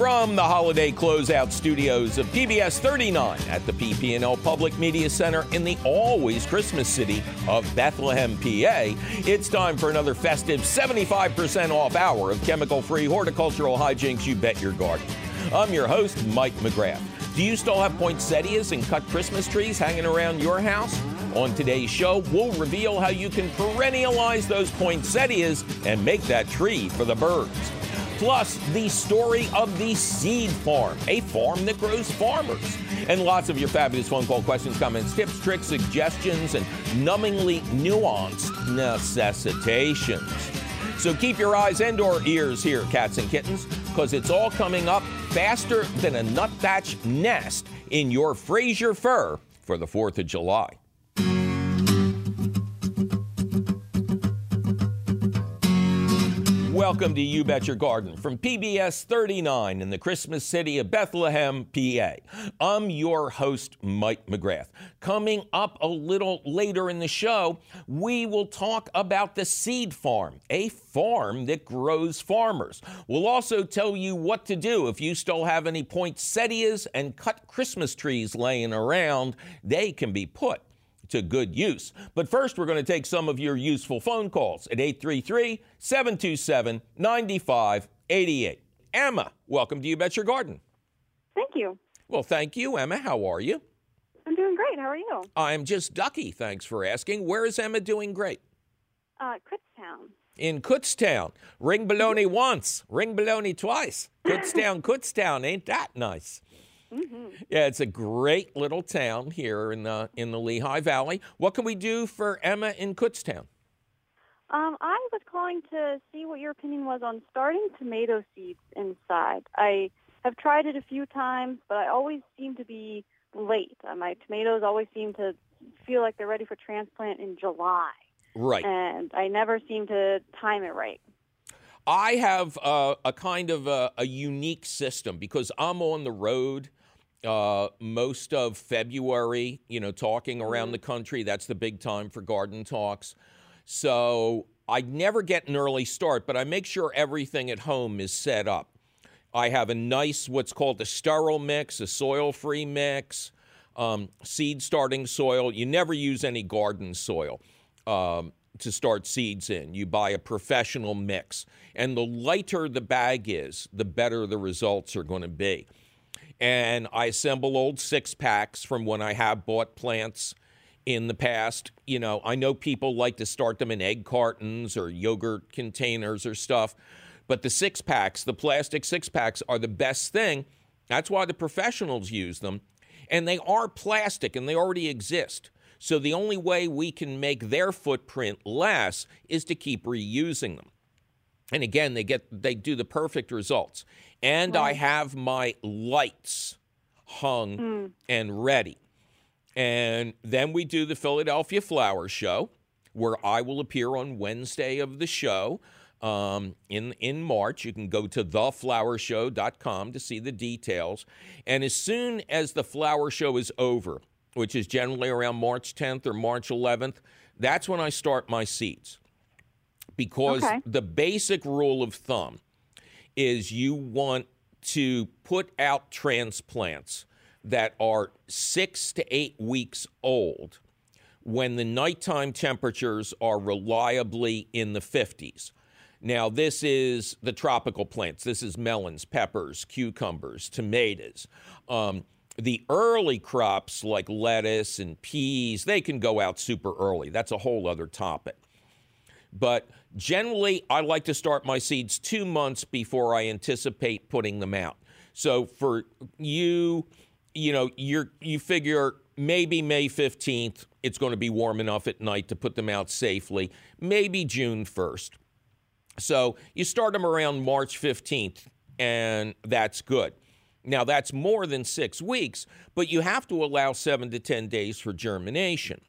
From the holiday closeout studios of PBS 39 at the PP&L Public Media Center in the always Christmas city of Bethlehem, PA, it's time for another festive 75% off hour of chemical-free horticultural hijinks you bet your garden. I'm your host, Mike McGrath. Do you still have poinsettias and cut Christmas trees hanging around your house? On today's show, we'll reveal how you can perennialize those poinsettias and make that tree for the birds. Plus, the story of the Seed Farm, a farm that grows farmers. And lots of your fabulous phone call questions, comments, tips, tricks, suggestions, and numbingly nuanced necessitations. So keep your eyes and or ears here, cats and kittens, because it's all coming up faster than a nuthatch nest in your Fraser fir for the 4th of July. Welcome to You Bet Your Garden from PBS 39 in the Christmas city of Bethlehem, PA. I'm your host, Mike McGrath. Coming up a little later in the show, we will talk about the Seed Farm, a farm that grows farmers. We'll also tell you what to do if you still have any poinsettias and cut Christmas trees laying around. They can be put to good use. But first, we're going to take some of your useful phone calls at 833 727 9588. Emma, welcome to You Bet Your Garden. Thank you. Well, thank you, Emma. How are you? I'm doing great. How are you? I'm just ducky. Thanks for asking. Where is Emma doing great? Uh, Kutztown. In Kutztown. Ring baloney once, ring baloney twice. Kutztown, Kutztown. Ain't that nice? Mm-hmm. Yeah, it's a great little town here in the in the Lehigh Valley. What can we do for Emma in Kutztown? Um, I was calling to see what your opinion was on starting tomato seeds inside. I have tried it a few times, but I always seem to be late. Uh, my tomatoes always seem to feel like they're ready for transplant in July. Right. And I never seem to time it right. I have uh, a kind of a, a unique system because I'm on the road uh, most of February, you know, talking around mm-hmm. the country. That's the big time for garden talks. So I never get an early start, but I make sure everything at home is set up. I have a nice, what's called a sterile mix, a soil free mix, um, seed starting soil. You never use any garden soil. Um, to start seeds in. You buy a professional mix. And the lighter the bag is, the better the results are going to be and I assemble old six packs from when I have bought plants in the past. You know, I know people like to start them in egg cartons or yogurt containers or stuff, but the six packs, the plastic six packs, are the best thing. That's why the professionals use them. And they are plastic and they already exist. So the only way we can make their footprint less is to keep reusing them. And again, they get they do the perfect results and right. I have my lights hung mm. and ready. And then we do the Philadelphia Flower Show, where I will appear on Wednesday of the show um, in in March. You can go to theflowershow.com to see the details. And as soon as the flower show is over, which is generally around March 10th or March 11th, that's when I start my seeds. Because okay. the basic rule of thumb is you want to put out transplants that are six to eight weeks old when the nighttime temperatures are reliably in the 50s. Now, this is the tropical plants. This is melons, peppers, cucumbers, tomatoes. Um, the early crops like lettuce and peas, they can go out super early. That's a whole other topic. But generally, I like to start my seeds two months before I anticipate putting them out. So for you, you know, you're you figure maybe May 15th, it's going to be warm enough at night to put them out safely. Maybe June 1st. So you start them around March 15th, and that's good. Now, that's more than six weeks, but you have to allow seven to 10 days for germination.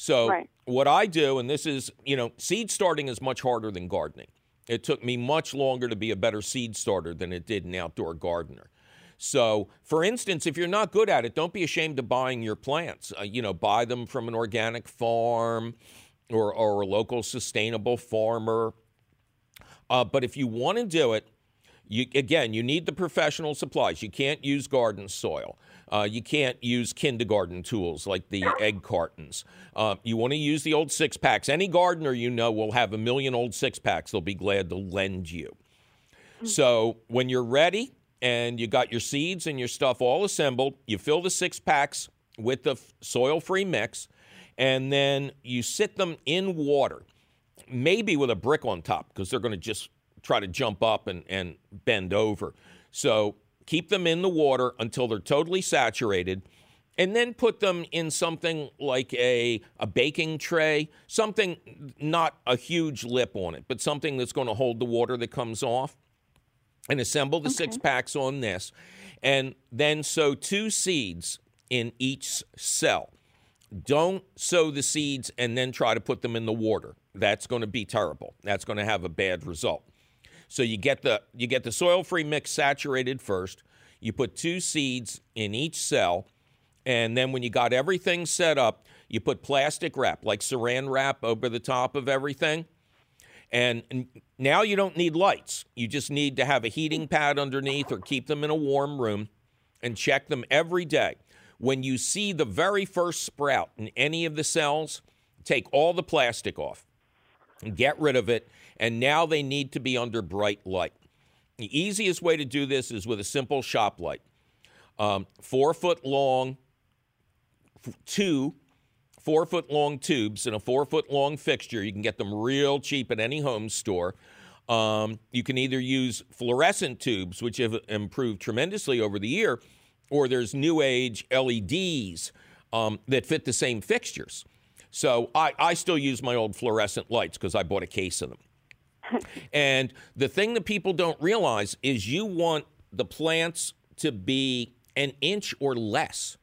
So right. what I do, and this is, you know, seed starting is much harder than gardening. It took me much longer to be a better seed starter than it did an outdoor gardener. So, for instance, if you're not good at it, don't be ashamed of buying your plants. Uh, you know, buy them from an organic farm or, or a local sustainable farmer. Uh, but if you want to do it, You, again, you need the professional supplies. You can't use garden soil. Uh, you can't use kindergarten tools like the egg cartons. Uh, you want to use the old six packs. Any gardener you know will have a million old six packs they'll be glad to lend you. So when you're ready and you got your seeds and your stuff all assembled, you fill the six packs with the soil free mix, and then you sit them in water, maybe with a brick on top because they're going to just try to jump up and, and bend over. So keep them in the water until they're totally saturated and then put them in something like a, a baking tray, something not a huge lip on it, but something that's going to hold the water that comes off and assemble the okay. six packs on this, and then sow two seeds in each cell. Don't sow the seeds and then try to put them in the water. That's going to be terrible. That's going to have a bad result. So you get the you get the soil-free mix saturated first. You put two seeds in each cell, and then when you got everything set up, you put plastic wrap, like saran wrap, over the top of everything and now you don't need lights. You just need to have a heating pad underneath or keep them in a warm room and check them every day. When you see the very first sprout in any of the cells, take all the plastic off get rid of it. And now they need to be under bright light. The easiest way to do this is with a simple shop light. Um, four foot long, two four foot long tubes and a four foot long fixture. You can get them real cheap at any home store. Um, you can either use fluorescent tubes, which have improved tremendously over the year, or there's new age LEDs um, that fit the same fixtures. So I, I still use my old fluorescent lights because I bought a case of them. and the thing that people don't realize is you want the plants to be an inch or less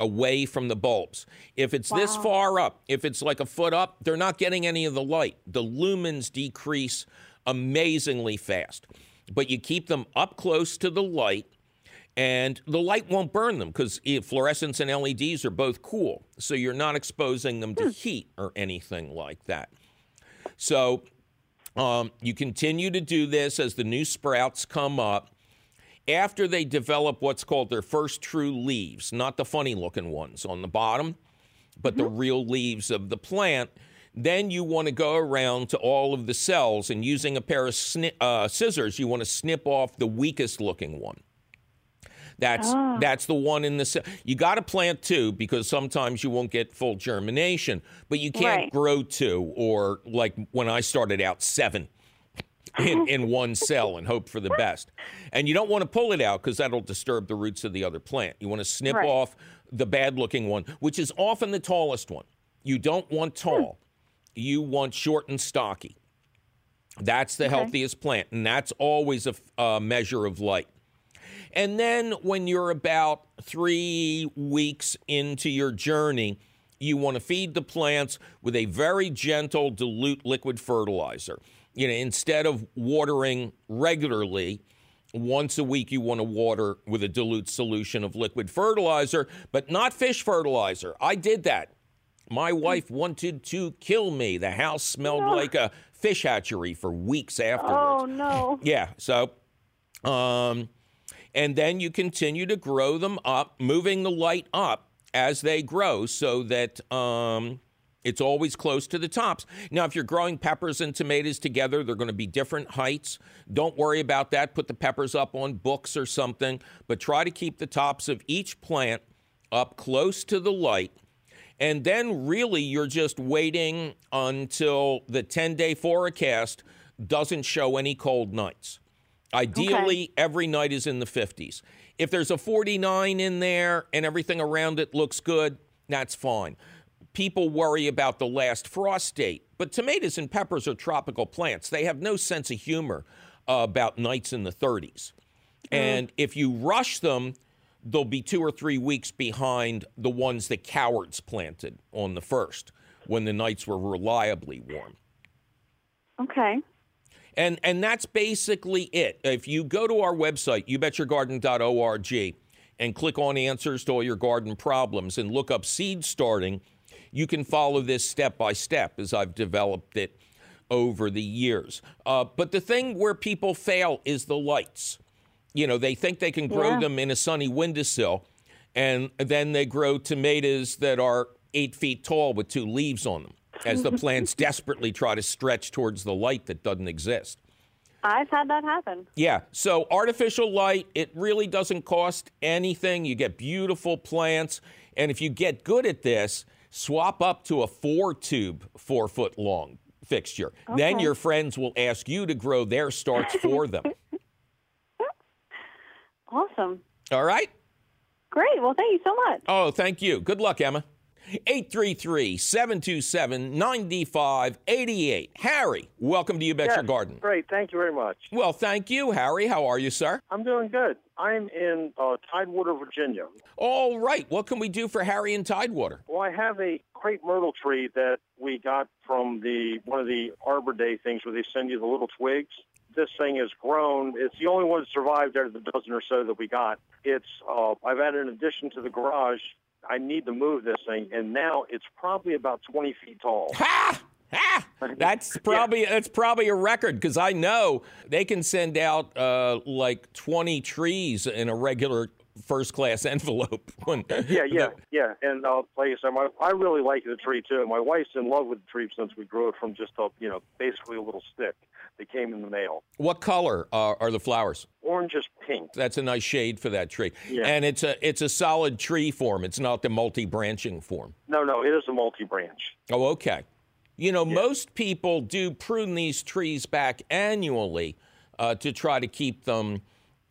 away from the bulbs. If it's wow. this far up, if it's like a foot up, they're not getting any of the light. The lumens decrease amazingly fast. But you keep them up close to the light, and the light won't burn them because fluorescents and LEDs are both cool. So you're not exposing them to hmm. heat or anything like that. So um, you continue to do this as the new sprouts come up after they develop what's called their first true leaves, not the funny looking ones on the bottom, but mm-hmm. the real leaves of the plant, then you want to go around to all of the cells and using a pair of sni- uh, scissors, you want to snip off the weakest looking one. That's oh. that's the one in the cell. You got to plant two because sometimes you won't get full germination, but you can't right. grow two or like when I started out seven in, in one cell and hope for the best. And you don't want to pull it out because that'll disturb the roots of the other plant. You want to snip right. off the bad looking one, which is often the tallest one. You don't want hmm. tall, you want short and stocky. That's the okay. healthiest plant, and that's always a, a measure of light. And then when you're about three weeks into your journey, you want to feed the plants with a very gentle dilute liquid fertilizer you know, instead of watering regularly, once a week you want to water with a dilute solution of liquid fertilizer, but not fish fertilizer. I did that. My wife wanted to kill me. The house smelled no. like a fish hatchery for weeks afterwards. Oh no. Yeah, so um and then you continue to grow them up, moving the light up as they grow so that um it's always close to the tops. Now, if you're growing peppers and tomatoes together, they're going to be different heights. Don't worry about that. Put the peppers up on books or something, but try to keep the tops of each plant up close to the light. And then, really, you're just waiting until the 10 day forecast doesn't show any cold nights. Ideally, okay. every night is in the 50s. If there's a 49 in there and everything around it looks good, that's fine people worry about the last frost date, but tomatoes and peppers are tropical plants. They have no sense of humor uh, about nights in the 30s. Mm. And if you rush them, they'll be two or three weeks behind the ones that cowards planted on the first when the nights were reliably warm. Okay. And and that's basically it. If you go to our website, youbetyourgarden.org, and click on answers to all your garden problems and look up seed starting, you can follow this step by step as I've developed it over the years. Uh, but the thing where people fail is the lights. You know, they think they can grow Yeah. them in a sunny windowsill, and then they grow tomatoes that are eight feet tall with two leaves on them as the plants desperately try to stretch towards the light that doesn't exist. I've had that happen. Yeah, so artificial light, it really doesn't cost anything. You get beautiful plants. And if you get good at this, swap up to a four tube, four foot long fixture. Then your friends will ask you to grow their starts for them. Awesome. All right? Great. Well, thank you so much. Oh, thank you. Good luck, Emma. 833 727 9588. Harry, welcome to You Bet Your Garden. Great, thank you very much. Well, thank you, Harry. How are you, sir? I'm doing good. I'm in uh, Tidewater, Virginia. All right. What can we do for Harry and Tidewater? Well, I have a crepe myrtle tree that we got from the one of the Arbor Day things where they send you the little twigs. This thing has grown. It's the only one that survived out of the dozen or so that we got. It's uh, I've added an addition to the garage. I need to move this thing, and now it's probably about 20 feet tall. Ha! Ha! That's probably that's probably a record because I know they can send out uh, like twenty trees in a regular first class envelope. When Yeah, yeah, the- yeah. And uh, like I said, my, I really like the tree too. My wife's in love with the tree since we grew it from just a, you know, basically a little stick that came in the mail. what color uh, are the flowers? Orange is pink. That's a nice shade for that tree, Yeah. and it's a it's a solid tree form. It's not the multi branching form. No, no, it is a multi-branch. Oh, okay. You know, most people do prune these trees back annually uh, to try to keep them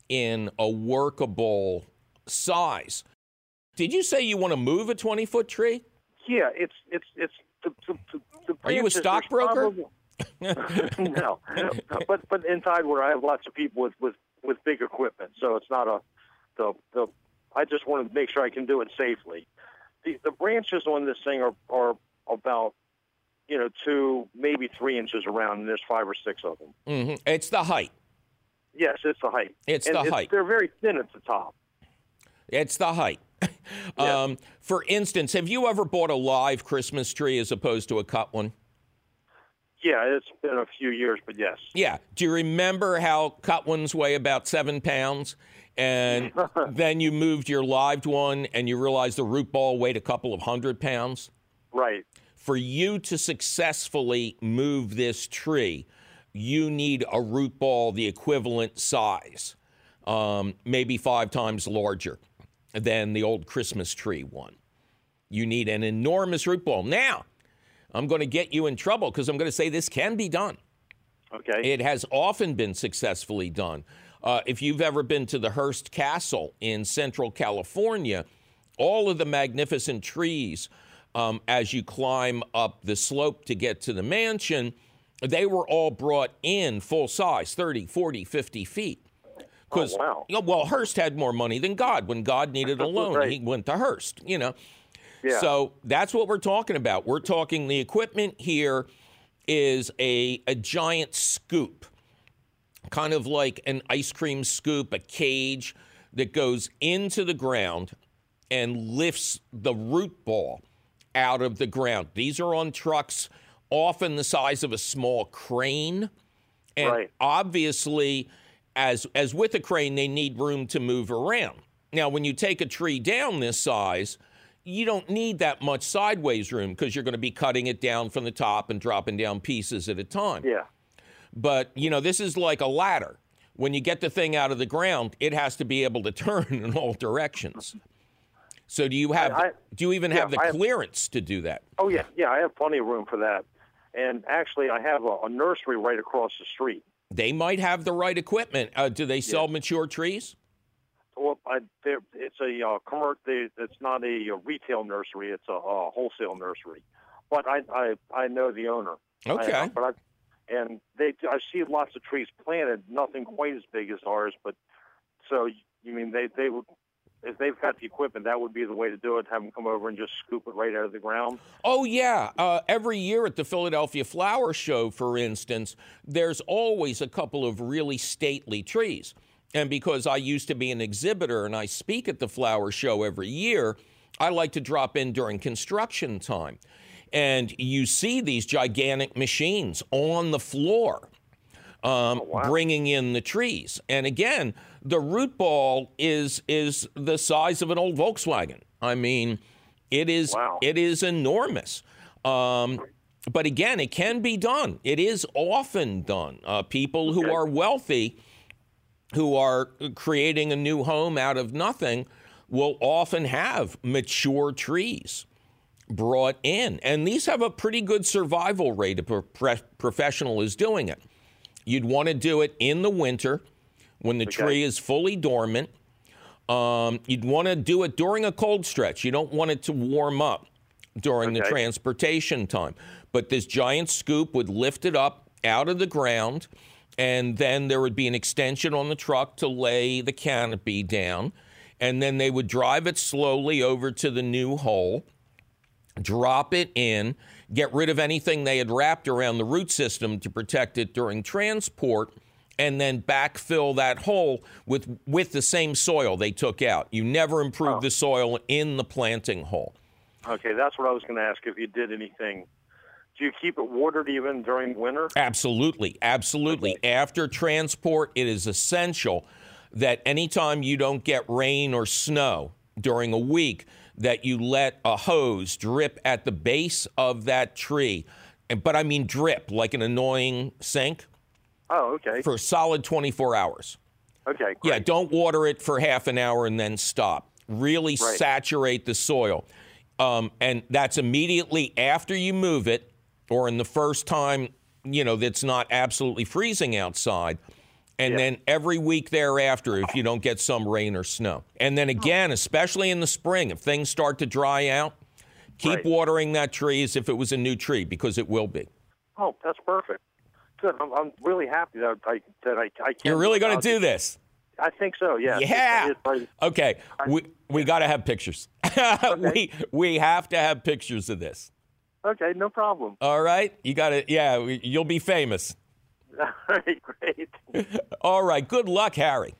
in a workable size. Did you say you want to move a 20 foot tree? Yeah, it's it's it's the the, the, Are you a stockbroker? no, but but in Tidewater, I have lots of people with with with big equipment, so it's not a the the. I just want to make sure I can do it safely. The the branches on this thing are are about you know two maybe three inches around, and there's five or six of them. hmm It's the height. Yes, it's the height. It's and the it's, height. They're very thin at the top. It's the height. Yeah. um, for instance, have you ever bought a live Christmas tree as opposed to a cut one? Yeah, it's been a few years, but yes. Yeah. Do you remember how cut ones weigh about seven pounds? And then you moved your lived one and you realized the root ball weighed a couple of hundred pounds? Right. For you to successfully move this tree, you need a root ball the equivalent size, um, maybe five times larger than the old Christmas tree one. You need an enormous root ball. Now, I'm going to get you in trouble because I'm going to say this can be done. Okay. It has often been successfully done. Uh, if you've ever been to the Hearst Castle in Central California, all of the magnificent trees um, as you climb up the slope to get to the mansion, they were all brought in full size 30, 40, 50 feet. Oh, because, wow. well, Hearst had more money than God. When God needed a loan, Right. he went to Hearst, you know. Yeah. So that's what we're talking about. We're talking the equipment here is a, a giant scoop, kind of like an ice cream scoop, a cage that goes into the ground and lifts the root ball out of the ground. These are on trucks, often the size of a small crane. And Right. obviously, as as with a crane, they need room to move around. Now, when you take a tree down this size, you don't need that much sideways room because you're going to be cutting it down from the top and dropping down pieces at a time. yeah. But, you know, this is like a ladder. When you get the thing out of the ground, it has to be able to turn in all directions. So do you have I- I- do you even yeah, have the clearance to do that? Oh yeah, yeah. I have plenty of room for that, and actually, I have a, a nursery right across the street. They might have the right equipment. Uh, do they sell mature trees? Well, I, there, it's a uh, commer- they, It's not a, uh retail nursery. It's a, uh wholesale nursery. But I, I, I know the owner. I- Okay. but I, and they, I see lots of trees planted. Nothing quite as big as ours, but so you mean they, they would. If they've got the equipment, that would be the way to do it. Have them come over and just scoop it right out of the ground. Oh, yeah. Uh, every year at the Philadelphia Flower Show, for instance, there's always a couple of really stately trees. And because I used to be an exhibitor and I speak at the flower show every year, I like to drop in during construction time. and you see these gigantic machines on the floor um, wow. bringing in the trees. And again, the root ball is is the size of an old Volkswagen. I mean, it is Wow. it is enormous. Um, but again, it can be done. It is often done. Uh, people who are wealthy, who are creating a new home out of nothing, will often have mature trees brought in. And these have a pretty good survival rate if a pro- professional is doing it. You'd want to do it in the winter when the tree is fully dormant. Um, you'd want to do it during a cold stretch. You don't want it to warm up during the transportation time. But this giant scoop would lift it up out of the ground, and then there would be an extension on the truck to lay the canopy down. And then they would drive it slowly over to the new hole drop it in, get rid of anything they had wrapped around the root system to protect it during transport, and then backfill that hole with with the same soil they took out. You never improve oh. the soil in the planting hole. Okay, that's what I was going to ask if you did anything. Do you keep it watered even during winter? Absolutely, absolutely. After transport, it is essential that anytime you don't get rain or snow during a week, that you let a hose drip at the base of that tree. And, but I mean drip, like an annoying sink, Oh, okay. for a solid 24 hours. Okay, Yeah, don't water it for half an hour and then stop. Really Right. saturate the soil. Um, and that's immediately after you move it or in the first time, you know, that's not absolutely freezing outside. And Yeah. then every week thereafter, if you don't get some rain or snow. And then oh. again, especially in the spring, if things start to dry out, keep Right. watering that tree as if it was a new tree because it will be. Oh, that's perfect. Good. I'm, I'm really happy that I that I, I can. You're really going to do this. I think so. Yeah. Yeah. It's- it's- Okay. We we got to have pictures. we we have to have pictures of this. okay. No problem. All right. You got to. Yeah. You'll be famous. All right. Great. All right. Good luck, Harry.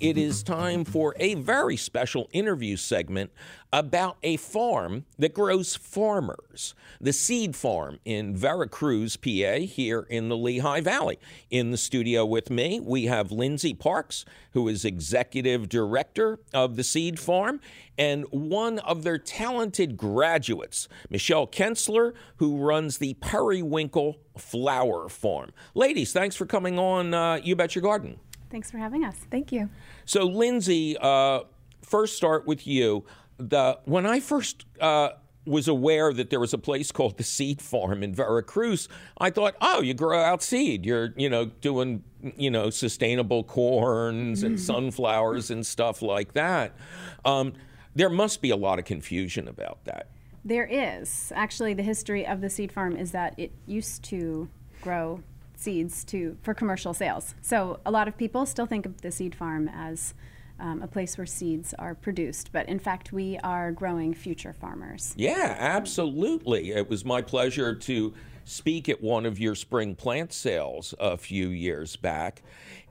It is time for a very special interview segment about a farm that grows farmers, the Seed Farm in Vera Cruz, PA, here in the Lehigh Valley. In the studio with me, we have Lindsay Parks, who is executive director of the Seed Farm, and one of their talented graduates, Michelle Kensler, who runs the Periwinkle Flower Farm. Ladies, thanks for coming on uh, You Bet Your Garden. Thanks for having us. Thank you. So, Lindsay, uh, first start with you. The when I first uh, was aware that there was a place called the Seed Farm in Vera Cruz, I thought, oh, you grow out seed. You're, you know, doing, you know, sustainable corns and sunflowers and stuff like that. Um, there must be a lot of confusion about that. There is. Actually, the history of the seed farm is that it used to grow seeds to for commercial sales. So a lot of people still think of the seed farm as um, a place where seeds are produced, but in fact, we are growing future farmers. Yeah, absolutely. It was my pleasure to speak at one of your spring plant sales a few years back.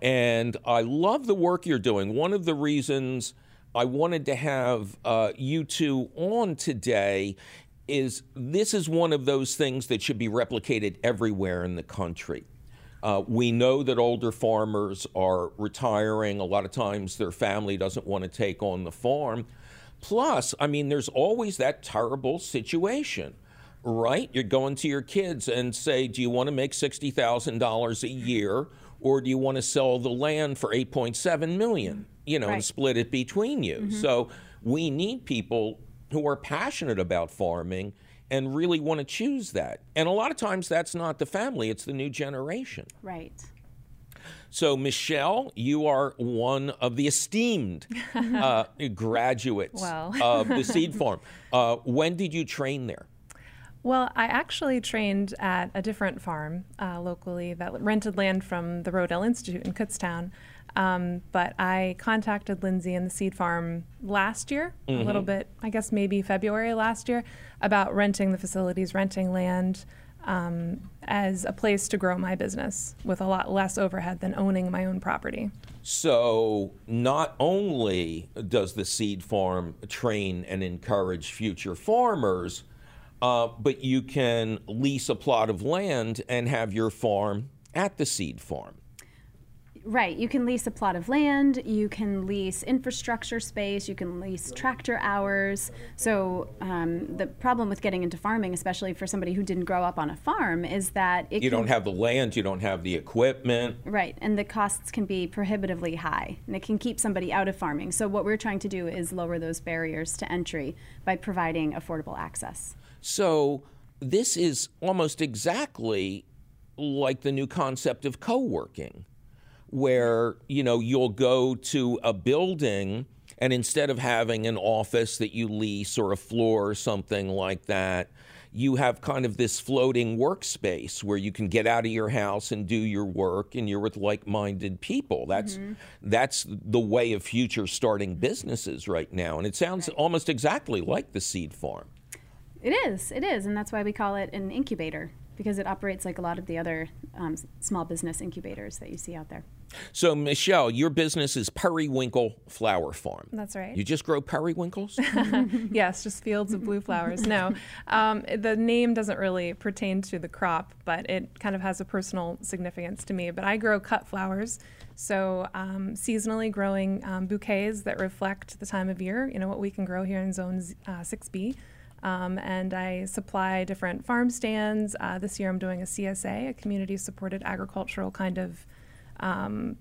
And I love the work you're doing. One of the reasons I wanted to have uh, you two on today is this is one of those things that should be replicated everywhere in the country. Uh, we know that older farmers are retiring. A lot of times their family doesn't want to take on the farm. Plus, I mean, there's always that terrible situation, right? You're going to your kids and say, Do you want to make $60,000 a year or do you want to sell the land for 8.7 million, you know, and split it between you? So we need people who are passionate about farming and really want to choose that. And a lot of times that's not the family, it's the new generation. Right. So, Michelle, you are one of the esteemed uh, graduates of the seed farm. Uh, when did you train there? Well, I actually trained at a different farm uh, locally that rented land from the Rodale Institute in Kutztown. Um, but I contacted Lindsay and the seed farm last year, a little bit, I guess maybe February last year, about renting the facilities, renting land. um, as a place to grow my business with a lot less overhead than owning my own property. So, not only does the seed farm train and encourage future farmers, uh, but you can lease a plot of land and have your farm at the seed farm. Right. You can lease a plot of land, you can lease infrastructure space, you can lease tractor hours. So, um, the problem with getting into farming, especially for somebody who didn't grow up on a farm, is that it You can, don't have the land, you don't have the equipment. Right, and the costs can be prohibitively high, and it can keep somebody out of farming. So, what we're trying to do is lower those barriers to entry by providing affordable access. So, this is almost exactly like the new concept of co working, where you know you'll go to a building and instead of having an office that you lease or a floor or something like that, you have kind of this floating workspace where you can get out of your house and do your work and you're with like-minded people. That's mm-hmm. that's the way of future starting businesses right now and it sounds almost exactly like the seed farm. It is, it is, and that's why we call it an incubator because it operates like a lot of the other um, small business incubators that you see out there. So, Michelle, your business is Periwinkle Flower Farm. That's right. You just grow periwinkles? yes, just fields of blue flowers. No, um, the name doesn't really pertain to the crop, but it kind of has a personal significance to me. But I grow cut flowers, so um, seasonally growing um, bouquets that reflect the time of year. You know what we can grow here in Zone uh, 6B. Um, and I supply different farm stands. Uh, this year I'm doing a CSA, a community supported agricultural kind of um,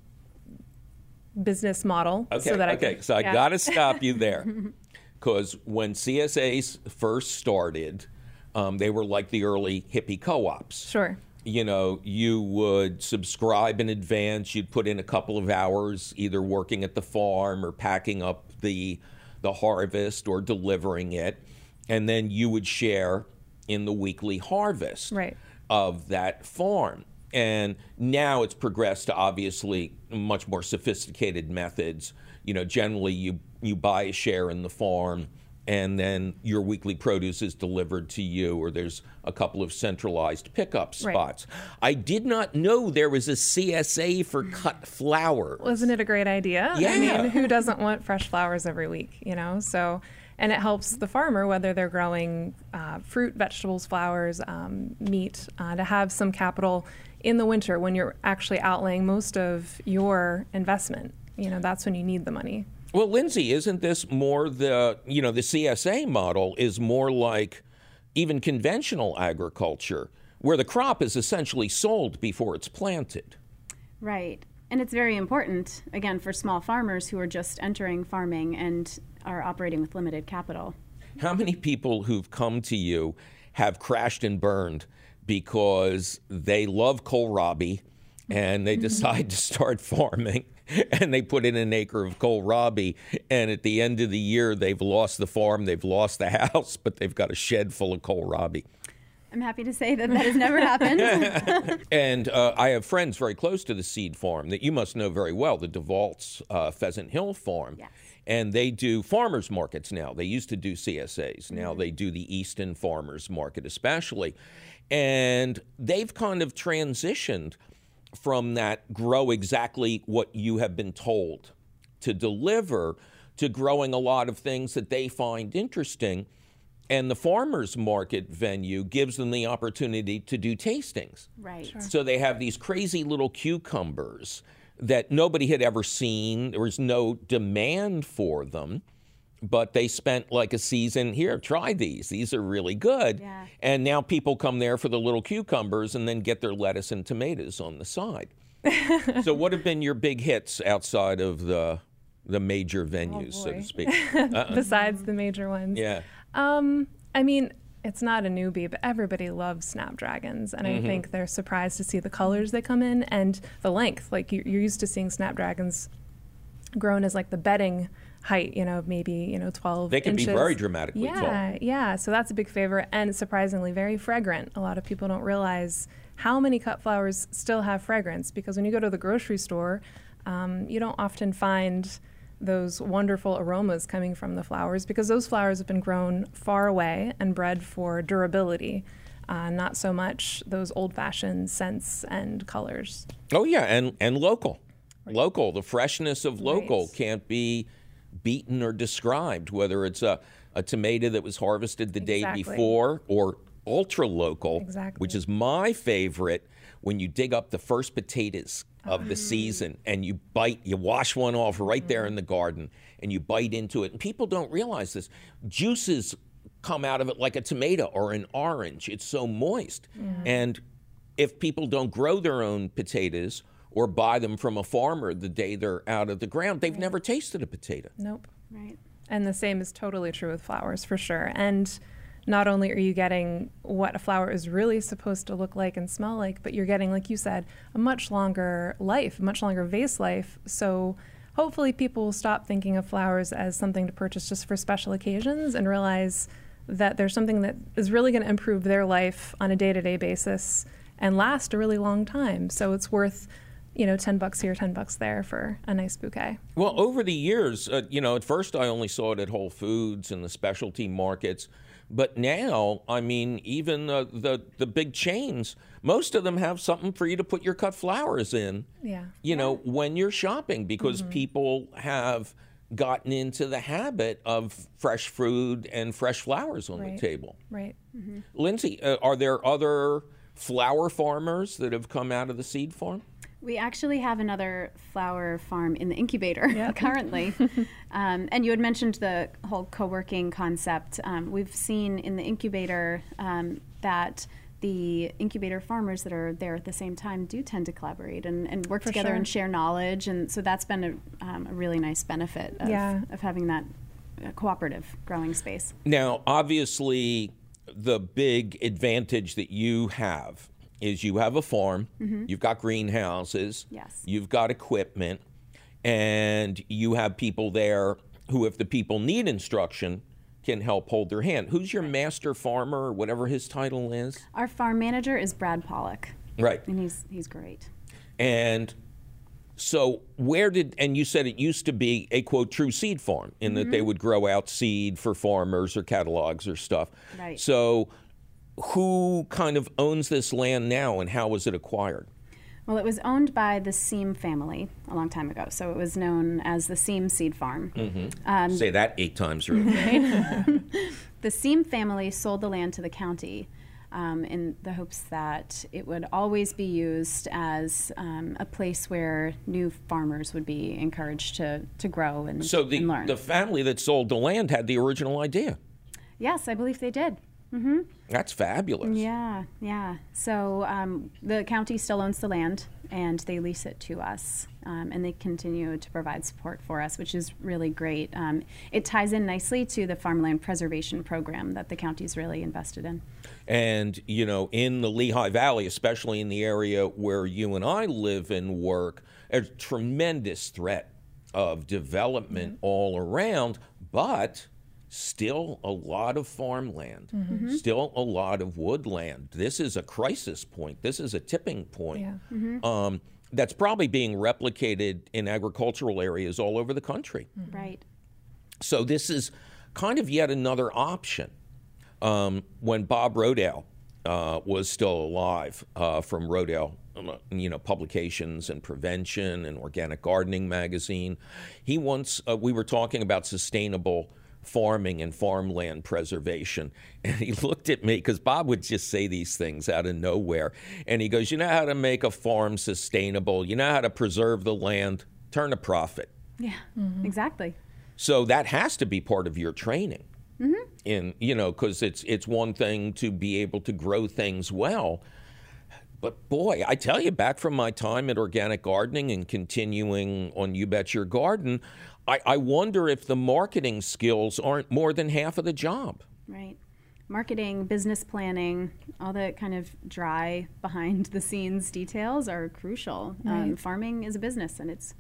business model. Okay, so that okay. I can, so I yeah. got to stop you there. Because when CSAs first started, um, they were like the early hippie co ops. Sure. You know, you would subscribe in advance, you'd put in a couple of hours either working at the farm or packing up the, the harvest or delivering it, and then you would share in the weekly harvest Right. of that farm. And now it's progressed to obviously much more sophisticated methods. You know, generally you you buy a share in the farm and then your weekly produce is delivered to you or there's a couple of centralized pickup Right. spots. I did not know there was a CSA for cut flowers. Wasn't it a great idea? I Yeah. mean, who doesn't want fresh flowers every week, you know? So, and it helps the farmer, whether they're growing uh, fruit, vegetables, flowers, um, meat, uh, to have some capital in the winter when you're actually outlaying most of your investment. You know, that's when you need the money. Well, Lindsay, isn't this more the, you know, the CSA model is more like even conventional agriculture, where the crop is essentially sold before it's planted? Right. And it's very important, again, for small farmers who are just entering farming and are operating with limited capital. How many people who've come to you have crashed and burned because they love kohlrabi and they decide to start farming and they put in an acre of kohlrabi and at the end of the year they've lost the farm, they've lost the house, but they've got a shed full of kohlrabi. I'm happy to say that that has never happened. And uh, I have friends very close to the seed farm that you must know very well, the DeVault's uh, Pheasant Hill farm. Yes. And they do farmers markets now. They used to do CSAs. Now mm-hmm. they do the Easton Farmers Market, especially. And they've kind of transitioned from that grow exactly what you have been told to deliver to growing a lot of things that they find interesting. And the farmers market venue gives them the opportunity to do tastings. right. So they have these crazy little cucumbers that nobody had ever seen. There was no demand for them, but they spent like a season here, try these. These are really good. Yeah. And now people come there for the little cucumbers and then get their lettuce and tomatoes on the side. so what have been your big hits outside of the the major venues, so to speak? Besides the major ones. yeah. Um, I mean, it's not a newbie, but everybody loves snapdragons, and I think they're surprised to see the colors they come in and the length. Like you- you're used to seeing snapdragons grown as like the bedding height, you know, maybe you know 12 They can be very dramatically yeah, tall. Yeah, so that's a big favorite, and surprisingly very fragrant. A lot of people don't realize how many cut flowers still have fragrance because when you go to the grocery store, um, you don't often find those wonderful aromas coming from the flowers because those flowers have been grown far away and bred for durability. uh, not so much those old fashioned scents and colors. Oh yeah, and and local, local. The freshness of local Right. can't be beaten or described. Whether it's a a tomato that was harvested the day before or ultra local, Exactly. which is my favorite. When you dig up the first potatoes of the season and you bite, you wash one off right there in the garden and you bite into it. And people don't realize this. Juices come out of it like a tomato or an orange. It's so moist. And if people don't grow their own potatoes or buy them from a farmer the day they're out of the ground, they've never tasted a potato. Nope. Right. And the same is totally true with flowers for sure. And not only are you getting what a flower is really supposed to look like and smell like, but you're getting, like you said, a much longer life, a much longer vase life. So hopefully people will stop thinking of flowers as something to purchase just for special occasions and realize that there's something that is really going to improve their life on a day-to-day basis and last a really long time. So it's worth, you know, 10 bucks here, 10 bucks there for a nice bouquet. Well, over the years, uh, you know, at first I only saw it at Whole Foods and the specialty markets. But now, I mean, even uh, the the big chains, most of them have something for you to put your cut flowers in. Yeah. You know, when you're shopping, because people have gotten into the habit of fresh food and fresh flowers on the Right. table. Right. Lindsay, uh, are there other flower farmers that have come out of the seed farm? We actually have another flower farm in the incubator currently. um, and you had mentioned the whole co working concept. Um, we've seen in the incubator um, that the incubator farmers that are there at the same time do tend to collaborate and, and work For together sure. and share knowledge. And so that's been a, um, a really nice benefit of, Yeah. of having that uh, cooperative growing space. Now, obviously, the big advantage that you have is you have a farm, mm-hmm. you've got greenhouses, Yes. you've got equipment, and you have people there who, if the people need instruction, can help hold their hand. Who's your master farmer, or whatever his title is? Our farm manager is Brad Pollock, Right. and he's, he's great. And so, where did, and you said it used to be a quote, true seed farm in that they mm-hmm. would grow out seed for farmers or catalogs or stuff. Right. So, who kind of owns this land now and how was it acquired? Well, it was owned by the Seam family a long time ago, so it was known as the Seam Seed Farm. Say that eight times real fast. The Seam family sold the land to the county um, in the hopes that it would always be used as um, a place where new farmers would be encouraged to, to grow and, So, the, and learn. the family that sold the land had the original idea. yes, I believe they did. That's fabulous. Yeah, yeah. So um, the county still owns the land and they lease it to us. Um, and they continue to provide support for us, which is really great. Um, it ties in nicely to the farmland preservation program that the county's really invested in. And, you know, in the Lehigh Valley, especially in the area where you and I live and work, there's tremendous threat of development all around, but still a lot of farmland, still a lot of woodland. This is a crisis point. This is a tipping point. Yeah. Um, that's probably being replicated in agricultural areas all over the country. Right. So this is kind of yet another option. Um, when Bob Rodale uh, was still alive uh, from Rodale, um, you know, publications and prevention and organic gardening magazine, he once uh, we were talking about sustainable farming and farmland preservation, and he looked at me because Bob would just say these things out of nowhere, and he goes, "You know how to make a farm sustainable? You know how to preserve the land? Turn a profit." Yeah, mm-hmm. exactly. So that has to be part of your training. Mm-hmm. In you know, because it's it's one thing to be able to grow things well, but boy, I tell you, back from my time at organic gardening and continuing on You Bet Your Garden, I, I wonder if the marketing skills aren't more than half of the job. Right. Marketing, business planning, all the kind of dry behind the scenes details are crucial. Um, farming is a business and it's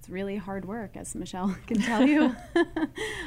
it's really hard work, as Michelle can tell you.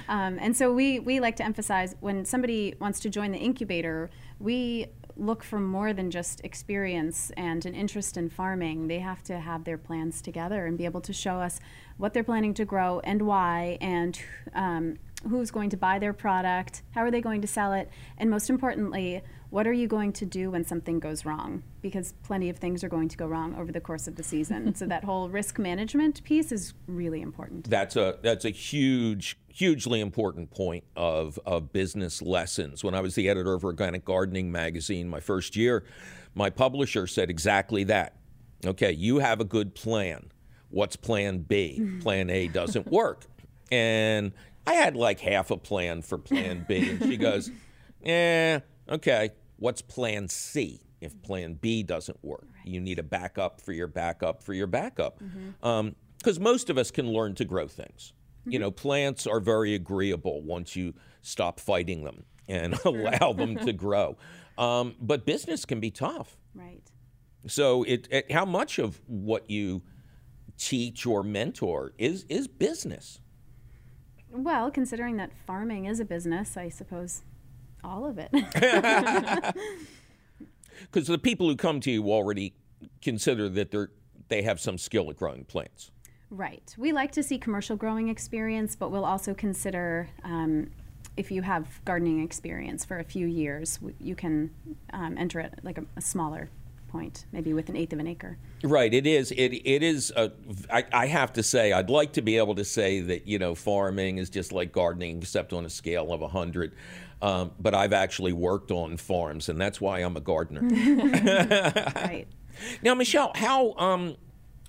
um, and so we, we like to emphasize when somebody wants to join the incubator, we look for more than just experience and an interest in farming. They have to have their plans together and be able to show us what they're planning to grow and why, and um, who's going to buy their product, how are they going to sell it, and most importantly, what are you going to do when something goes wrong? Because plenty of things are going to go wrong over the course of the season. so that whole risk management piece is really important. That's a that's a huge hugely important point of of business lessons. When I was the editor of Organic Gardening magazine my first year, my publisher said exactly that. Okay, you have a good plan. What's plan B? plan A doesn't work. And I had like half a plan for plan B. And she goes, Yeah, okay. What's plan C if plan B doesn't work? You need a backup for your backup for your backup. Because mm-hmm. um, most of us can learn to grow things. You know, plants are very agreeable once you stop fighting them and allow them to grow. Um, but business can be tough. Right. So, it, it, how much of what you teach or mentor is is business? Well, considering that farming is a business, I suppose all of it. Because the people who come to you already consider that they're they have some skill at growing plants. Right. We like to see commercial growing experience, but we'll also consider um, if you have gardening experience for a few years, you can um, enter it like a, a smaller point, maybe with an eighth of an acre. Right. It is. It it is. A, I, I have to say, I'd like to be able to say that you know farming is just like gardening, except on a scale of a hundred. Um, but I've actually worked on farms, and that's why I'm a gardener. right. Now, Michelle, how um,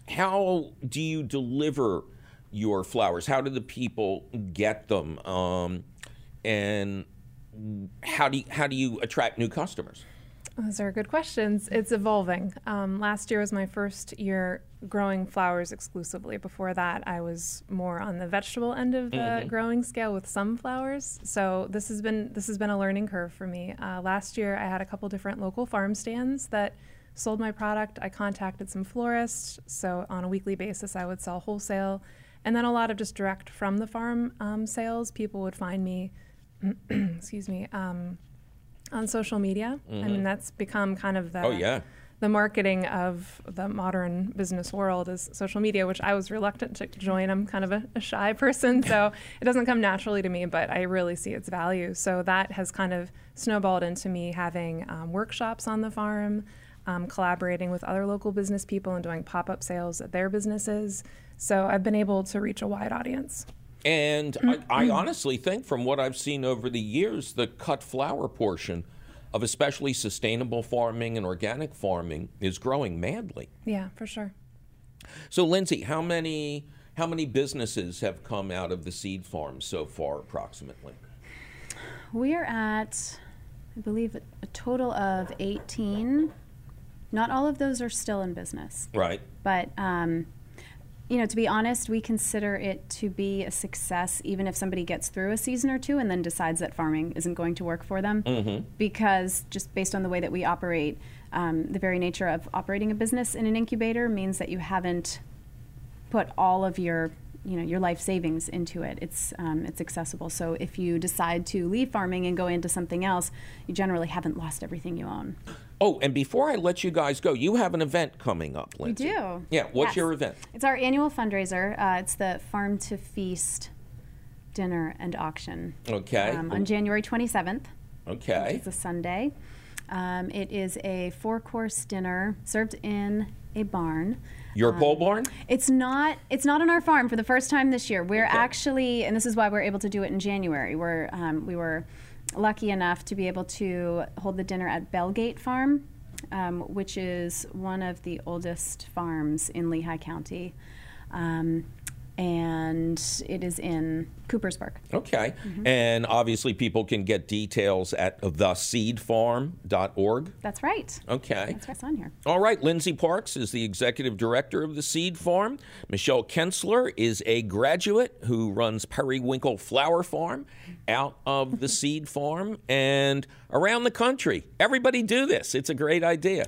how do you deliver your flowers? How do the people get them? Um, and how do you, how do you attract new customers? Those are good questions. It's evolving. Um, last year was my first year growing flowers exclusively. Before that, I was more on the vegetable end of the mm-hmm. growing scale with some flowers. So this has been this has been a learning curve for me. Uh, last year, I had a couple different local farm stands that sold my product. I contacted some florists, so on a weekly basis, I would sell wholesale, and then a lot of just direct from the farm um, sales. People would find me, excuse me. Um, on social media. Mm-hmm. I mean, mm-hmm. that's become kind of the oh yeah the marketing of the modern business world is social media, which I was reluctant to join. I'm kind of a, a shy person, so it doesn't come naturally to me, but I really see its value. So that has kind of snowballed into me having um, workshops on the farm, um, collaborating with other local business people, and doing pop up sales at their businesses. So I've been able to reach a wide audience. And I, I, honestly think, from what I've seen over the years, the cut flower portion of especially sustainable farming and organic farming is growing madly. Yeah, for sure. So, Lindsay, how many how many businesses have come out of the seed farm so far, approximately? We are at, I believe, a total of 18. Not all of those are still in business. Right. But um, you know, to be honest, we consider it to be a success even if somebody gets through a season or two and then decides that farming isn't going to work for them. Mm-hmm. Because just based on the way that we operate, um, the very nature of operating a business in an incubator means that you haven't put all of your you know your life savings into it. It's um, it's accessible. So if you decide to leave farming and go into something else, you generally haven't lost everything you own. Oh, and before I let you guys go, you have an event coming up, Lindsay. We do. Yeah, what's yes. your event? It's our annual fundraiser. Uh, it's the Farm to Feast dinner and auction. Okay. Um, on January 27th. Okay. It's a Sunday. Um, it is a four course dinner served in a barn. Your um, pole barn? It's not. It's not on our farm for the first time this year. We're okay. actually, and this is why we're able to do it in January. We're um, we were lucky enough to be able to hold the dinner at Bellgate Farm, um, which is one of the oldest farms in Lehigh County. Um, and it is in Coopersburg. Okay. Mm-hmm. And obviously, people can get details at theseedfarm.org. That's right. Okay. That's on here. All right. Lindsay Parks is the executive director of the Seed Farm. Michelle Kensler is a graduate who runs Periwinkle Flower Farm out of the Seed Farm and around the country. Everybody do this, it's a great idea.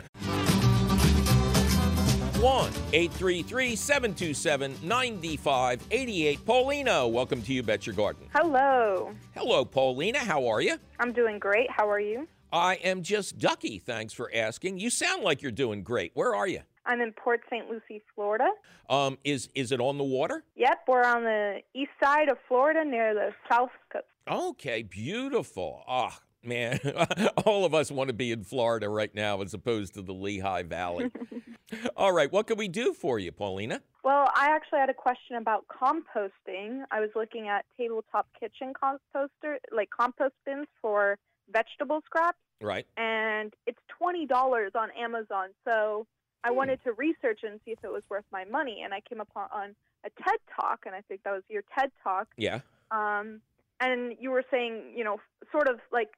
1 833 727 9588. Paulina, welcome to You Bet Your Garden. Hello. Hello, Paulina. How are you? I'm doing great. How are you? I am just ducky. Thanks for asking. You sound like you're doing great. Where are you? I'm in Port St. Lucie, Florida. Um, is is it on the water? Yep, we're on the east side of Florida near the south coast. Okay, beautiful. Ah, man, all of us want to be in Florida right now as opposed to the Lehigh Valley. all right, what can we do for you, Paulina? Well, I actually had a question about composting. I was looking at tabletop kitchen composter, like compost bins for vegetable scraps. Right. And it's $20 on Amazon. So I Hmm. wanted to research and see if it was worth my money. And I came upon on a TED Talk, and I think that was your TED Talk. Yeah. Um, and you were saying, you know, sort of like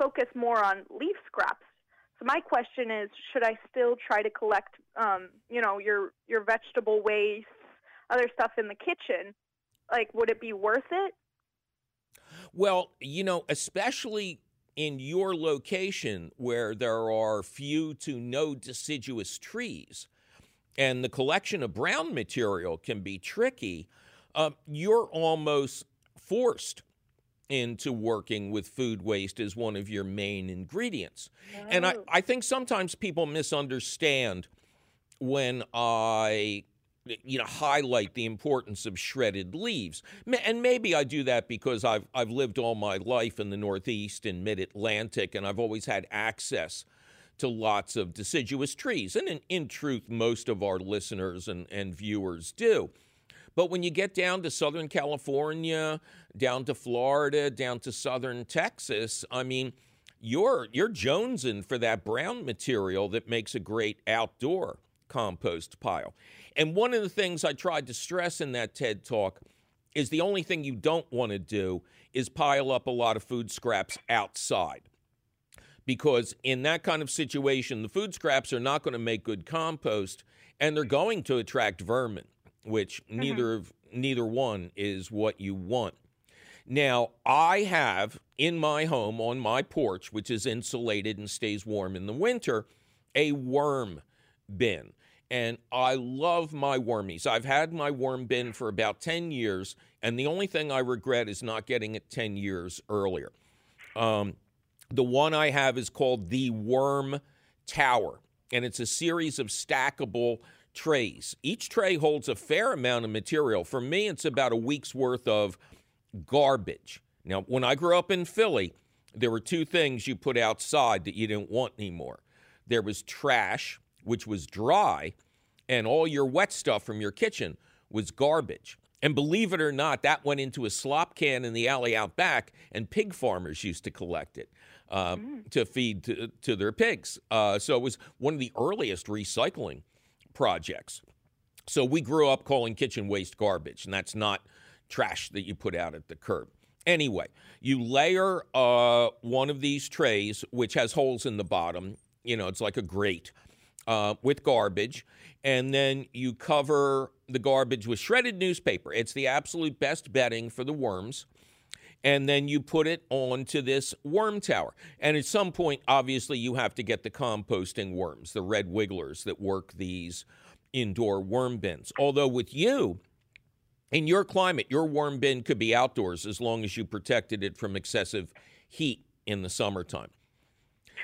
focus more on leaf scraps. So my question is, should I still try to collect, um, you know, your your vegetable waste, other stuff in the kitchen? Like, would it be worth it? Well, you know, especially in your location where there are few to no deciduous trees and the collection of brown material can be tricky, uh, you're almost forced into working with food waste as one of your main ingredients. And I. I think sometimes people misunderstand when I you know highlight the importance of shredded leaves and maybe i do that because i've i've lived all my life in the northeast and mid-atlantic and i've always had access to lots of deciduous trees and in, in truth most of our listeners and, and viewers do but when you get down to Southern California, down to Florida, down to Southern Texas, I mean, you're you're jonesing for that brown material that makes a great outdoor compost pile. And one of the things I tried to stress in that TED talk is the only thing you don't want to do is pile up a lot of food scraps outside. Because in that kind of situation, the food scraps are not going to make good compost and they're going to attract vermin, which neither of neither one is what you want. Now, I have in my home on my porch, which is insulated and stays warm in the winter, a worm bin. And I love my wormies. I've had my worm bin for about 10 years, and the only thing I regret is not getting it 10 years earlier. Um, the one I have is called the Worm Tower, and it's a series of stackable trays. Each tray holds a fair amount of material. For me, it's about a week's worth of garbage. Now, when I grew up in Philly, there were two things you put outside that you didn't want anymore. There was trash, which was dry, and all your wet stuff from your kitchen was garbage. And believe it or not, that went into a slop can in the alley out back, and pig farmers used to collect it um, to feed to, to their pigs. Uh, so it was one of the earliest recycling projects. So we grew up calling kitchen waste garbage, and that's not trash that you put out at the curb. Anyway, you layer uh, one of these trays, which has holes in the bottom. You know, it's like a grate uh, with garbage, and then you cover the garbage with shredded newspaper. It's the absolute best bedding for the worms. And then you put it onto this worm tower. And at some point, obviously, you have to get the composting worms, the red wigglers that work these indoor worm bins. Although, with you, in your climate, your worm bin could be outdoors as long as you protected it from excessive heat in the summertime.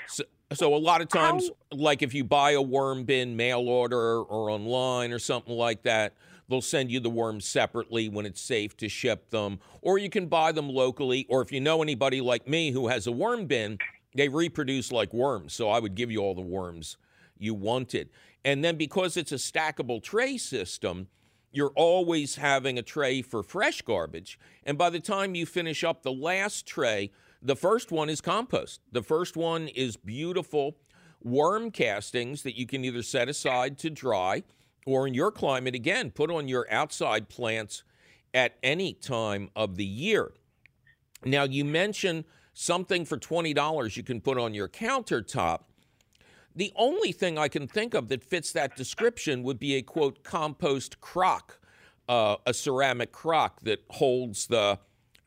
So, so a lot of times, like if you buy a worm bin mail order or online or something like that, they'll send you the worms separately when it's safe to ship them, or you can buy them locally. Or if you know anybody like me who has a worm bin, they reproduce like worms. So I would give you all the worms you wanted. And then because it's a stackable tray system, you're always having a tray for fresh garbage. And by the time you finish up the last tray, the first one is compost. The first one is beautiful worm castings that you can either set aside to dry or in your climate, again, put on your outside plants at any time of the year. Now, you mentioned something for $20 you can put on your countertop. The only thing I can think of that fits that description would be a quote compost crock, uh, a ceramic crock that holds the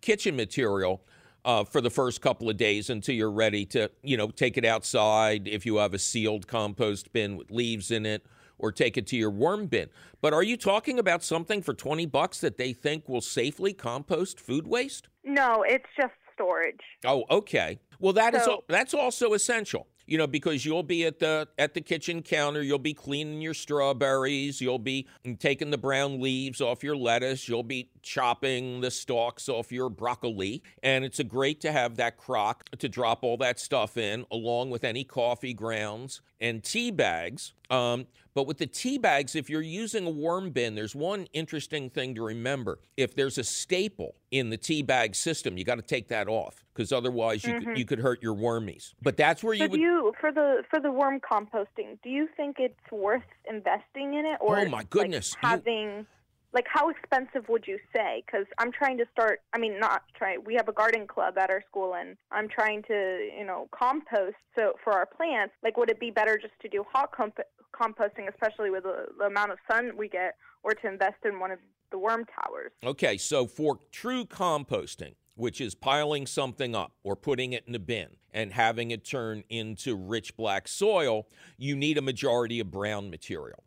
kitchen material uh, for the first couple of days until you're ready to, you know, take it outside if you have a sealed compost bin with leaves in it, or take it to your worm bin. But are you talking about something for twenty bucks that they think will safely compost food waste? No, it's just storage. Oh, okay. Well, that is So- al- that's also essential. you know, because you'll be at the at the kitchen counter, you'll be cleaning your strawberries, you'll be mm, taking the brown leaves off your lettuce, you'll be chopping the stalks off your broccoli, and it's a great to have that crock to drop all that stuff in, along with any coffee grounds and tea bags. Um, but with the tea bags, if you're using a worm bin, there's one interesting thing to remember. If there's a staple in the tea bag system, you got to take that off because otherwise you, Mm-hmm. could, you could hurt your wormies. But that's where So you would. you for the for the worm composting? Do you think it's worth investing in it, or Oh, my like, goodness, you- having like how expensive would you say? Because I'm trying to start. I mean, not try. We have a garden club at our school, and I'm trying to you know compost. So for our plants, like, would it be better just to do hot comp- composting, especially with the, the amount of sun we get, or to invest in one of the worm towers? Okay, so for true composting, which is piling something up or putting it in a bin and having it turn into rich black soil, you need a majority of brown material.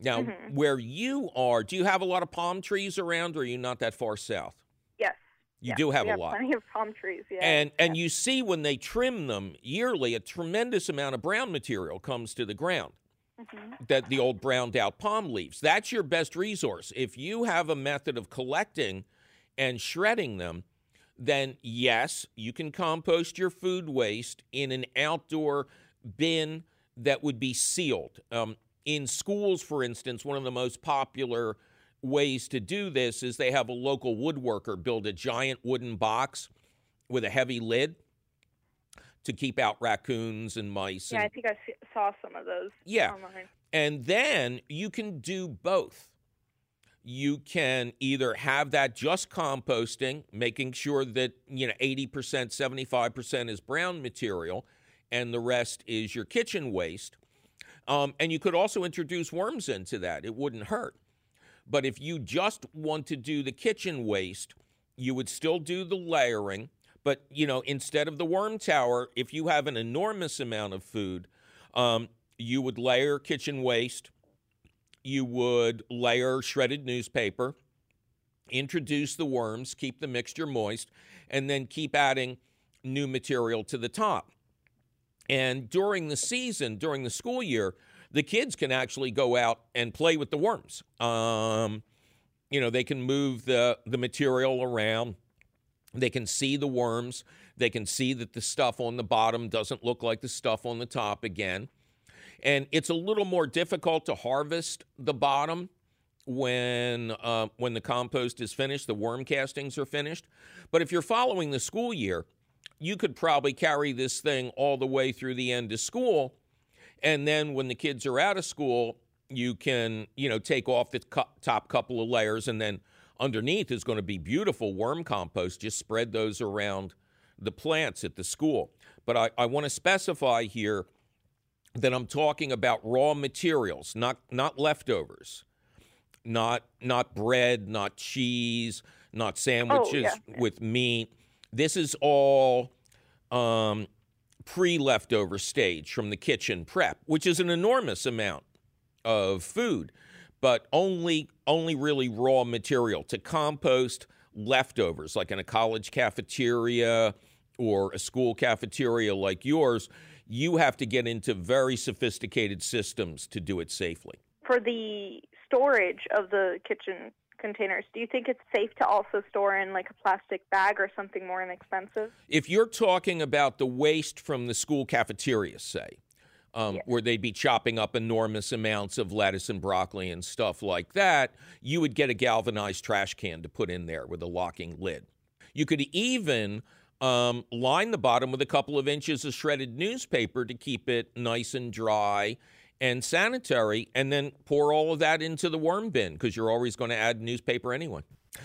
Now, Mm-hmm. where you are, do you have a lot of palm trees around or are you not that far south? Yes. You yes, do have we a have lot. Plenty of palm trees. Yeah. And and you see when they trim them yearly, a tremendous amount of brown material comes to the ground. That the old browned out palm leaves. That's your best resource. If you have a method of collecting and shredding them, then yes, you can compost your food waste in an outdoor bin that would be sealed. Um, in schools, for instance, one of the most popular ways to do this is they have a local woodworker build a giant wooden box with a heavy lid to keep out raccoons and mice. yeah, I think I saw some of those. Yeah. Online. and then you can do both. You can either have that just composting, making sure that, you know, 80%, 75% is brown material and the rest is your kitchen waste. Um, and you could also introduce worms into that. It wouldn't hurt. But if you just want to do the kitchen waste, you would still do the layering. But, you know, instead of the worm tower, if you have an enormous amount of food, um, you would layer kitchen waste, you would layer shredded newspaper, introduce the worms, keep the mixture moist, and then keep adding new material to the top. And during the season, during the school year, the kids can actually go out and play with the worms. Um, you know, they can move the, the material around. They can see the worms. They can see that the stuff on the bottom doesn't look like the stuff on the top again. And it's a little more difficult to harvest the bottom when uh, when the compost is finished, the worm castings are finished. But if you're following the school year, you could probably carry this thing all the way through the end of school, and then when the kids are out of school, you can you know take off the cu- top couple of layers, and then underneath is going to be beautiful worm compost. Just spread those around the plants at the school. But I, I want to specify here that I'm talking about raw materials, not not leftovers, not not bread, not cheese, not oh, sandwiches yeah. with meat. This is all um, pre-leftover stage from the kitchen prep, which is an enormous amount of food, but only only really raw material to compost leftovers, like in a college cafeteria or a school cafeteria like yours. You have to get into very sophisticated systems to do it safely. For the storage of the kitchen containers, do you think it's safe to also store in like a plastic bag or something more inexpensive? If you're talking about the waste from the school cafeteria, say, um, where they'd be chopping up enormous amounts of lettuce and broccoli and stuff like that, you would get a galvanized trash can to put in there with a locking lid. You could even um, line the bottom with a couple of inches of shredded newspaper to keep it nice and dry and sanitary, and then pour all of that into the worm bin because you're always going to add newspaper anyway.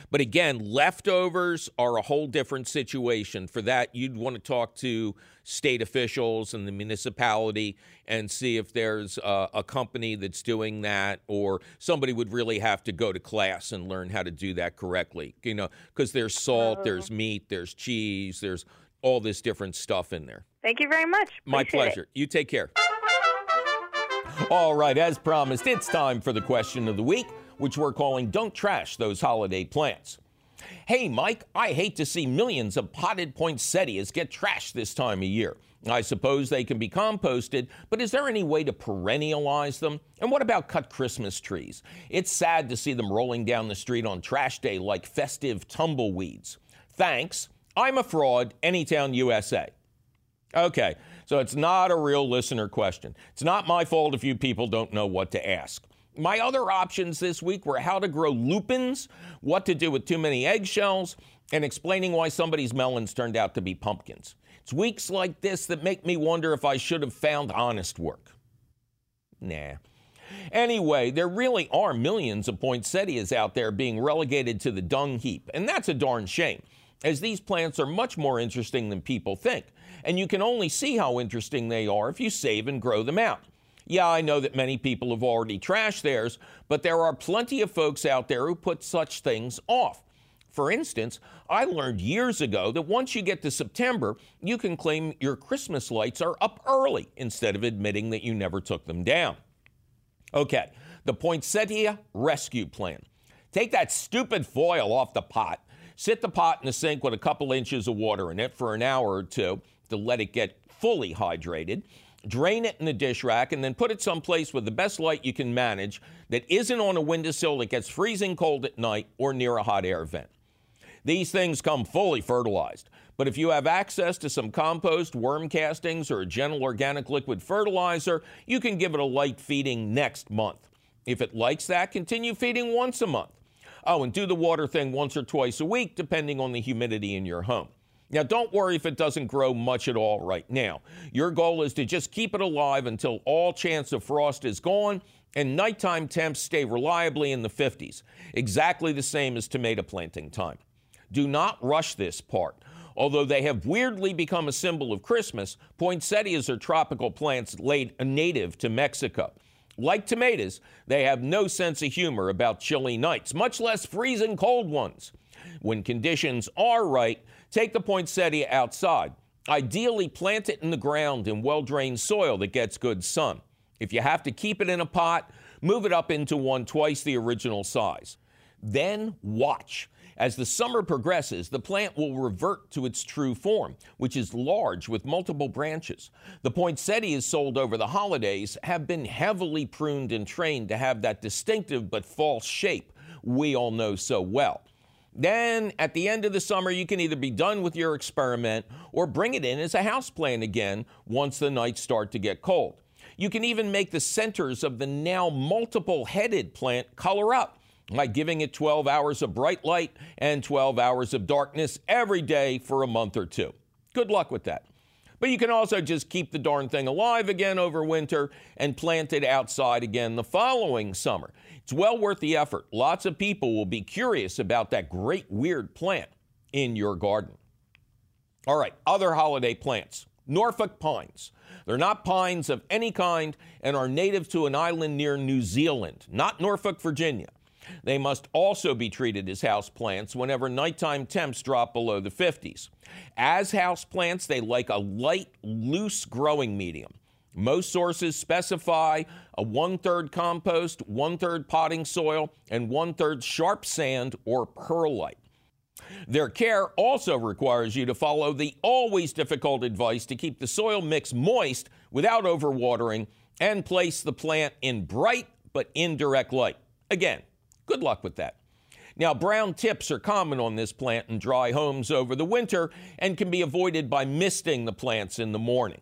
But again, leftovers are a whole different situation. For that, you'd want to talk to state officials and the municipality and see if there's a, a company that's doing that, or somebody would really have to go to class and learn how to do that correctly. You know, because there's salt, mm-hmm. there's meat, there's cheese, there's all this different stuff in there. Thank you very much. My Appreciate it. pleasure. You take care. All right, as promised, it's time for the question of the week, which we're calling Don't Trash Those Holiday Plants. Hey, Mike, I hate to see millions of potted poinsettias get trashed this time of year. I suppose they can be composted, but is there any way to perennialize them? And what about cut Christmas trees? It's sad to see them rolling down the street on trash day like festive tumbleweeds. Thanks. I'm a fraud, Anytown, USA. Okay, so it's not a real listener question. It's not my fault if you people don't know what to ask. My other options this week were how to grow lupins, what to do with too many eggshells, and explaining why somebody's melons turned out to be pumpkins. It's weeks like this that make me wonder if I should have found honest work. Nah. Anyway, there really are millions of poinsettias out there being relegated to the dung heap, and that's a darn shame, as these plants are much more interesting than people think, and you can only see how interesting they are if you save and grow them out. Yeah, I know that many people have already trashed theirs, but there are plenty of folks out there who put such things off. For instance, I learned years ago that once you get to September, you can claim your Christmas lights are up early instead of admitting that you never took them down. Okay, the poinsettia rescue plan. Take that stupid foil off the pot, sit the pot in the sink with a couple inches of water in it for an hour or two to let it get fully hydrated drain it in the dish rack, and then put it someplace with the best light you can manage that isn't on a windowsill that gets freezing cold at night or near a hot air vent. These things come fully fertilized, but if you have access to some compost, worm castings, or a gentle organic liquid fertilizer, you can give it a light feeding next month. If it likes that, continue feeding once a month. Oh, and do the water thing once or twice a week, depending on the humidity in your home. Now, don't worry if it doesn't grow much at all right now. Your goal is to just keep it alive until all chance of frost is gone and nighttime temps stay reliably in the 50s, exactly the same as tomato planting time. Do not rush this part. Although they have weirdly become a symbol of Christmas, poinsettias are tropical plants native to Mexico. Like tomatoes, they have no sense of humor about chilly nights, much less freezing cold ones. When conditions are right, Take the poinsettia outside. Ideally, plant it in the ground in well drained soil that gets good sun. If you have to keep it in a pot, move it up into one twice the original size. Then watch. As the summer progresses, the plant will revert to its true form, which is large with multiple branches. The poinsettias sold over the holidays have been heavily pruned and trained to have that distinctive but false shape we all know so well. Then at the end of the summer, you can either be done with your experiment or bring it in as a house plant again once the nights start to get cold. You can even make the centers of the now multiple headed plant color up by giving it 12 hours of bright light and 12 hours of darkness every day for a month or two. Good luck with that. But you can also just keep the darn thing alive again over winter and plant it outside again the following summer. It's well worth the effort. Lots of people will be curious about that great weird plant in your garden. All right, other holiday plants. Norfolk pines. They're not pines of any kind and are native to an island near New Zealand, not Norfolk, Virginia. They must also be treated as house plants whenever nighttime temps drop below the 50s. As house plants, they like a light, loose growing medium. Most sources specify a one third compost, one third potting soil, and one third sharp sand or perlite. Their care also requires you to follow the always difficult advice to keep the soil mix moist without overwatering and place the plant in bright but indirect light. Again, good luck with that. Now, brown tips are common on this plant in dry homes over the winter and can be avoided by misting the plants in the morning.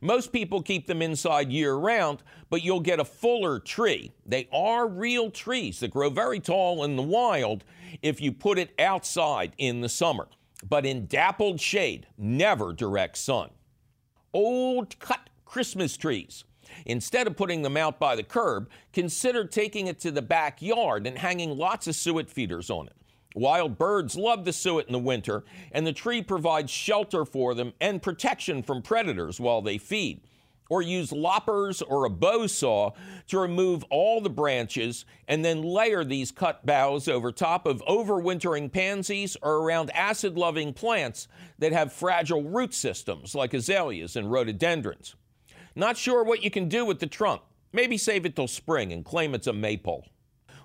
Most people keep them inside year round, but you'll get a fuller tree. They are real trees that grow very tall in the wild if you put it outside in the summer, but in dappled shade, never direct sun. Old cut Christmas trees. Instead of putting them out by the curb, consider taking it to the backyard and hanging lots of suet feeders on it. Wild birds love the suet in the winter, and the tree provides shelter for them and protection from predators while they feed. Or use loppers or a bow saw to remove all the branches and then layer these cut boughs over top of overwintering pansies or around acid loving plants that have fragile root systems like azaleas and rhododendrons. Not sure what you can do with the trunk. Maybe save it till spring and claim it's a maypole.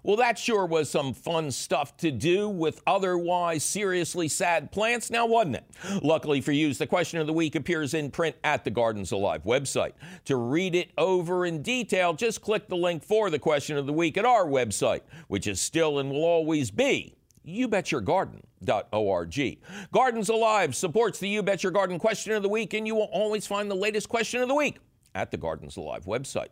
Well, that sure was some fun stuff to do with otherwise seriously sad plants, now wasn't it? Luckily for you, the question of the week appears in print at the Gardens Alive website. To read it over in detail, just click the link for the question of the week at our website, which is still and will always be youbetyourgarden.org. Gardens Alive supports the You Bet Your Garden question of the week, and you will always find the latest question of the week at the Gardens Alive website.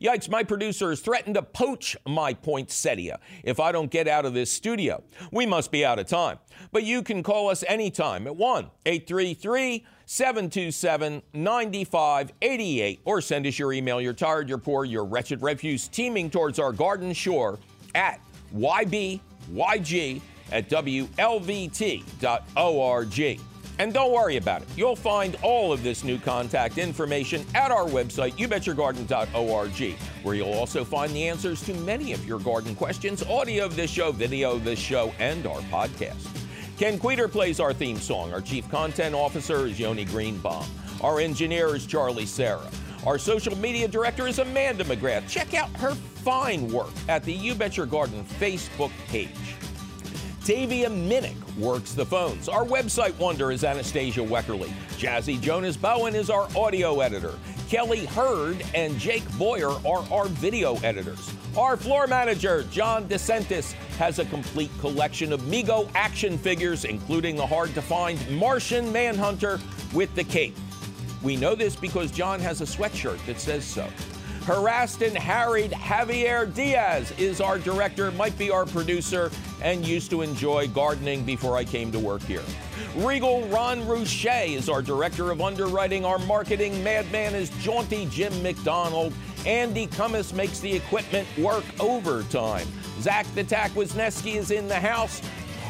Yikes, my producers threatened to poach my poinsettia if I don't get out of this studio. We must be out of time. But you can call us anytime at 1 833 727 9588 or send us your email. You're tired, you're poor, you're wretched refuse teeming towards our garden shore at ybyg at wlvt.org. And don't worry about it. You'll find all of this new contact information at our website, youbetyourgarden.org, where you'll also find the answers to many of your garden questions, audio of this show, video of this show, and our podcast. Ken Queter plays our theme song. Our chief content officer is Yoni Greenbaum. Our engineer is Charlie Sarah. Our social media director is Amanda McGrath. Check out her fine work at the You Bet Your Garden Facebook page. Davia Minnick works the phones. Our website wonder is Anastasia Weckerly. Jazzy Jonas Bowen is our audio editor. Kelly Hurd and Jake Boyer are our video editors. Our floor manager, John DeSantis, has a complete collection of Mego action figures, including the hard to find Martian Manhunter with the cape. We know this because John has a sweatshirt that says so. Harassed and harried Javier Diaz is our director, might be our producer, and used to enjoy gardening before I came to work here. Regal Ron Rouche is our director of underwriting. Our marketing madman is jaunty Jim McDonald. Andy Cummis makes the equipment work overtime. Zach the Tack Wisniewski is in the house.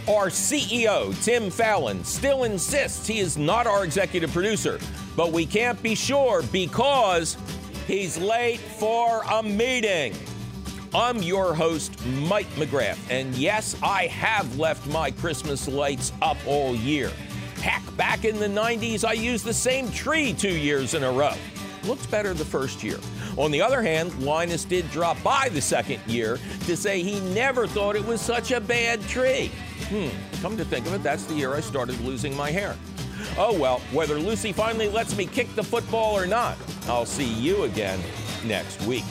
Our CEO, Tim Fallon, still insists he is not our executive producer, but we can't be sure because He's late for a meeting. I'm your host, Mike McGrath, and yes, I have left my Christmas lights up all year. Heck, back in the 90s, I used the same tree two years in a row. Looked better the first year. On the other hand, Linus did drop by the second year to say he never thought it was such a bad tree. Hmm, come to think of it, that's the year I started losing my hair. Oh well, whether Lucy finally lets me kick the football or not, I'll see you again next week.